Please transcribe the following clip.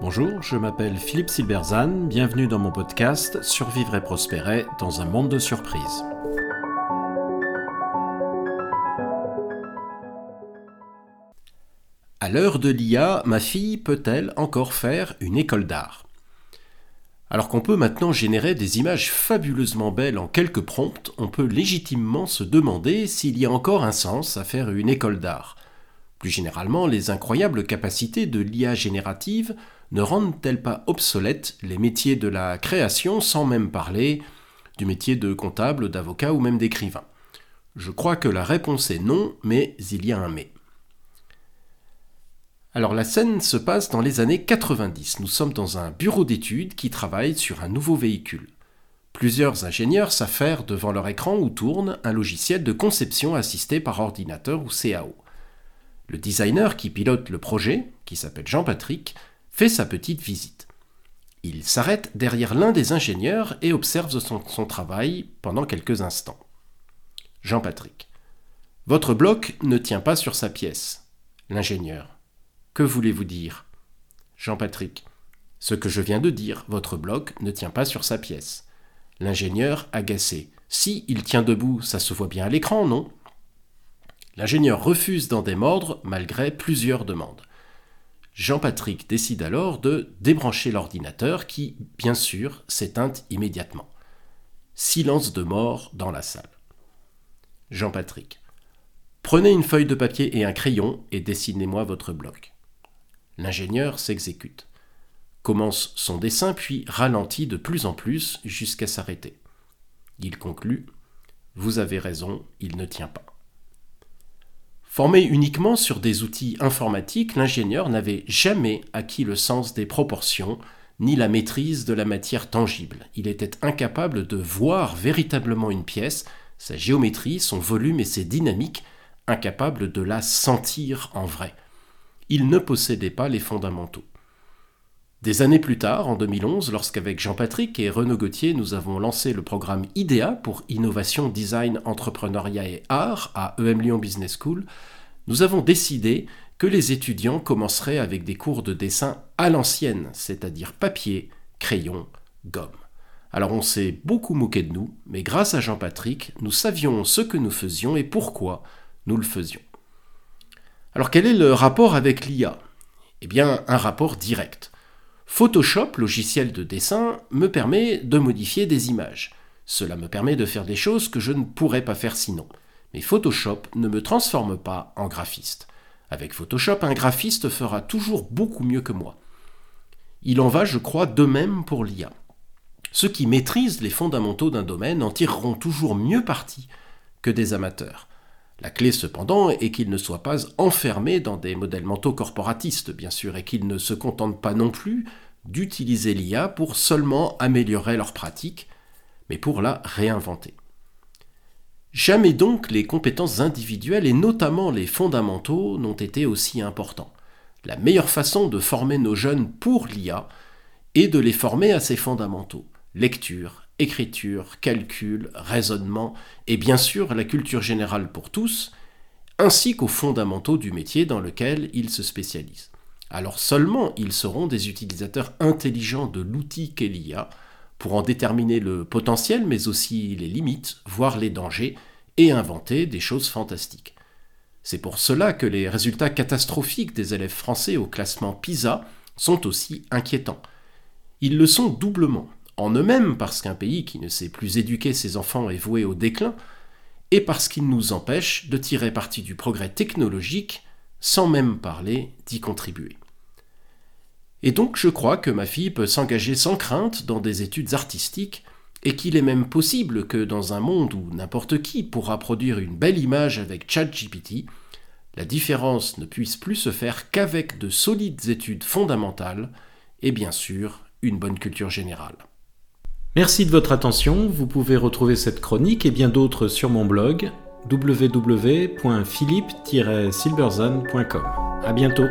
Bonjour, je m'appelle Philippe Silberzan, bienvenue dans mon podcast Survivre et prospérer dans un monde de surprises. À l'heure de l'IA, ma fille peut-elle encore faire une école d'art? Alors qu'on peut maintenant générer des images fabuleusement belles en quelques prompts, on peut légitimement se demander s'il y a encore un sens à faire une école d'art. Plus généralement, les incroyables capacités de l'IA générative ne rendent-elles pas obsolètes les métiers de la création sans même parler du métier de comptable, d'avocat ou même d'écrivain? Je crois que la réponse est non, mais il y a un mais. Alors la scène se passe dans les années 90. Nous sommes dans un bureau d'études qui travaille sur un nouveau véhicule. Plusieurs ingénieurs s'affairent devant leur écran où tourne un logiciel de conception assisté par ordinateur ou CAO. Le designer qui pilote le projet, qui s'appelle Jean-Patrick, fait sa petite visite. Il s'arrête derrière l'un des ingénieurs et observe son, travail pendant quelques instants. Jean-Patrick. Votre bloc ne tient pas sur sa pièce. L'ingénieur. Que voulez-vous dire? Jean-Patrick. Ce que je viens de dire, votre bloc ne tient pas sur sa pièce. L'ingénieur agacé. Si, il tient debout, ça se voit bien à l'écran, non? L'ingénieur refuse d'en démordre malgré plusieurs demandes. Jean-Patrick décide alors de débrancher l'ordinateur qui, bien sûr, s'éteint immédiatement. Silence de mort dans la salle. Jean-Patrick. Prenez une feuille de papier et un crayon et dessinez-moi votre bloc. L'ingénieur s'exécute. Commence son dessin puis ralentit de plus en plus jusqu'à s'arrêter. Il conclut Vous avez raison, il ne tient pas. Formé uniquement sur des outils informatiques, l'ingénieur n'avait jamais acquis le sens des proportions ni la maîtrise de la matière tangible. Il était incapable de voir véritablement une pièce, sa géométrie, son volume et ses dynamiques, incapable de la sentir en vrai. Il ne possédait pas les fondamentaux. Des années plus tard, en 2011, lorsqu'avec Jean-Patrick et Renaud Gauthier, nous avons lancé le programme IDEA pour Innovation, Design, Entrepreneuriat et Art à EM Lyon Business School, nous avons décidé que les étudiants commenceraient avec des cours de dessin à l'ancienne, c'est-à-dire papier, crayon, gomme. Alors on s'est beaucoup moqué de nous, mais grâce à Jean-Patrick, nous savions ce que nous faisions et pourquoi nous le faisions. Alors quel est le rapport avec l'IA Eh bien, un rapport direct. Photoshop, logiciel de dessin, me permet de modifier des images. Cela me permet de faire des choses que je ne pourrais pas faire sinon. Mais Photoshop ne me transforme pas en graphiste. Avec Photoshop, un graphiste fera toujours beaucoup mieux que moi. Il en va, je crois, de même pour l'IA. Ceux qui maîtrisent les fondamentaux d'un domaine en tireront toujours mieux parti que des amateurs. La clé cependant est qu'ils ne soient pas enfermés dans des modèles mentaux corporatistes, bien sûr, et qu'ils ne se contentent pas non plus d'utiliser l'IA pour seulement améliorer leur pratique, mais pour la réinventer. Jamais donc les compétences individuelles et notamment les fondamentaux n'ont été aussi importants. La meilleure façon de former nos jeunes pour l'IA est de les former à ces fondamentaux. Lecture, écriture, calcul, raisonnement et bien sûr la culture générale pour tous, ainsi qu'aux fondamentaux du métier dans lequel ils se spécialisent. Alors seulement ils seront des utilisateurs intelligents de l'outil qu'est l'IA pour en déterminer le potentiel mais aussi les limites, voire les dangers, et inventer des choses fantastiques. C'est pour cela que les résultats catastrophiques des élèves français au classement PISA sont aussi inquiétants. Ils le sont doublement en eux-mêmes parce qu'un pays qui ne sait plus éduquer ses enfants est voué au déclin, et parce qu'il nous empêche de tirer parti du progrès technologique sans même parler d'y contribuer. Et donc je crois que ma fille peut s'engager sans crainte dans des études artistiques, et qu'il est même possible que dans un monde où n'importe qui pourra produire une belle image avec ChatGPT, la différence ne puisse plus se faire qu'avec de solides études fondamentales et bien sûr une bonne culture générale. Merci de votre attention. Vous pouvez retrouver cette chronique et bien d'autres sur mon blog www.philippe-silberzan.com. À bientôt.